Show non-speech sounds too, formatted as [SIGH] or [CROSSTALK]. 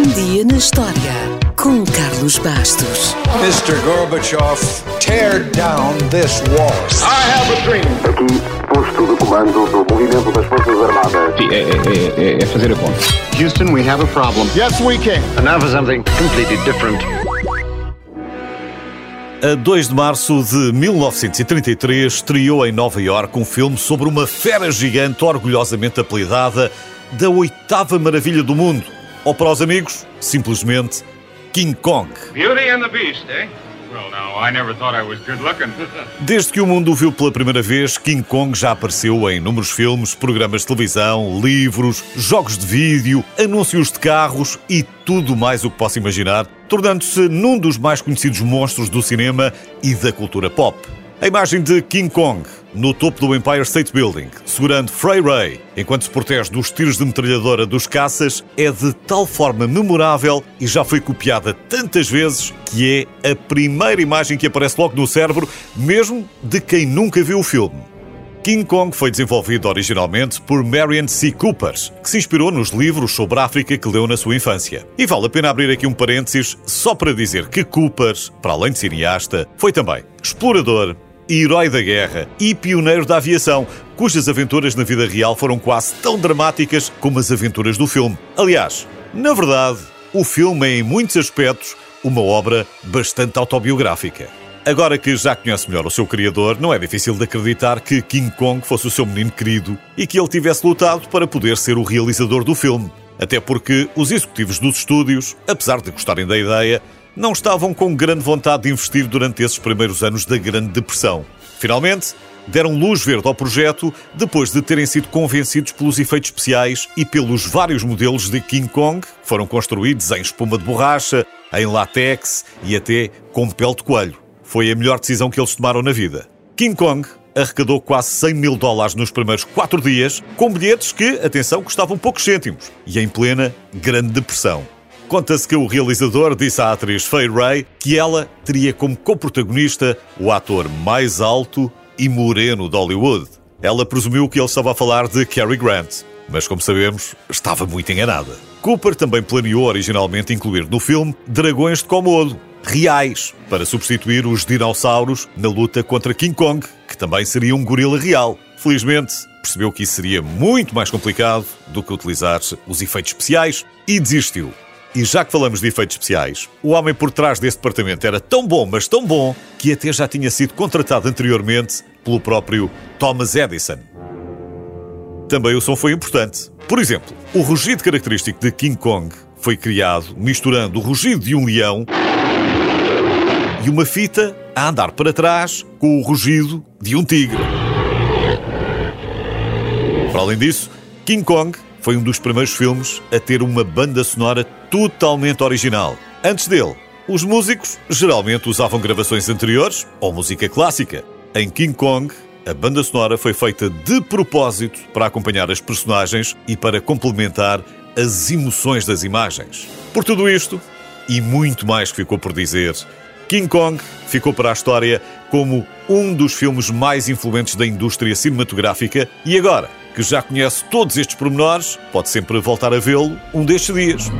Um dia na história com Carlos Bastos. Mr. Gorbachev, tear down this wall. I have a dream. Aqui, posto de comando do movimento das Forças Armadas. Sim, é, é, é, é fazer a conta. Houston, we have a problem. Yes, we can. And now for something completely different. A 2 de março de 1933 estreou em Nova Iorque um filme sobre uma fera gigante orgulhosamente apelidada da oitava maravilha do mundo. Ou para os amigos, simplesmente King Kong. Beauty and the Beast, eh? Well, now, I never thought I was good looking. [LAUGHS] Desde que o mundo o viu pela primeira vez, King Kong já apareceu em inúmeros filmes, programas de televisão, livros, jogos de vídeo, anúncios de carros e tudo mais o que possa imaginar, tornando-se num dos mais conhecidos monstros do cinema e da cultura pop. A imagem de King Kong no topo do Empire State Building, segurando Frey Ray, enquanto se protege dos tiros de metralhadora dos caças, é de tal forma memorável e já foi copiada tantas vezes que é a primeira imagem que aparece logo no cérebro, mesmo de quem nunca viu o filme. King Kong foi desenvolvido originalmente por Marion C. Cooper, que se inspirou nos livros sobre a África que leu na sua infância. E vale a pena abrir aqui um parênteses só para dizer que Cooper, para além de cineasta, foi também explorador, herói da guerra e pioneiro da aviação, cujas aventuras na vida real foram quase tão dramáticas como as aventuras do filme. Aliás, na verdade, o filme é em muitos aspectos uma obra bastante autobiográfica. Agora que já conhece melhor o seu criador, não é difícil de acreditar que King Kong fosse o seu menino querido e que ele tivesse lutado para poder ser o realizador do filme. Até porque os executivos dos estúdios, apesar de gostarem da ideia, não estavam com grande vontade de investir durante esses primeiros anos da Grande Depressão. Finalmente, deram luz verde ao projeto depois de terem sido convencidos pelos efeitos especiais e pelos vários modelos de King Kong que foram construídos em espuma de borracha, em látex e até com pele de coelho. Foi a melhor decisão que eles tomaram na vida. King Kong arrecadou quase 100 mil dólares nos primeiros quatro dias, com bilhetes que, atenção, custavam poucos cêntimos e em plena Grande Depressão. Conta-se que o realizador disse à atriz Faye Ray que ela teria como co-protagonista o ator mais alto e moreno de Hollywood. Ela presumiu que ele estava a falar de Cary Grant, mas como sabemos, estava muito enganada. Cooper também planeou originalmente incluir no filme dragões de Komodo, reais, para substituir os dinossauros na luta contra King Kong, que também seria um gorila real. Felizmente, percebeu que isso seria muito mais complicado do que utilizar os efeitos especiais e desistiu. E já que falamos de efeitos especiais, o homem por trás desse departamento era tão bom, mas tão bom, que até já tinha sido contratado anteriormente pelo próprio Thomas Edison. Também o som foi importante. Por exemplo, o rugido característico de King Kong foi criado misturando o rugido de um leão e uma fita a andar para trás com o rugido de um tigre. Para além disso, King Kong foi um dos primeiros filmes a ter uma banda sonora totalmente original. Antes dele, os músicos geralmente usavam gravações anteriores ou música clássica. Em King Kong, a banda sonora foi feita de propósito para acompanhar as personagens e para complementar as emoções das imagens. Por tudo isto, e muito mais que ficou por dizer, King Kong ficou para a história como um dos filmes mais influentes da indústria cinematográfica e agora que já conhece todos estes pormenores, pode sempre voltar a vê-lo um destes dias.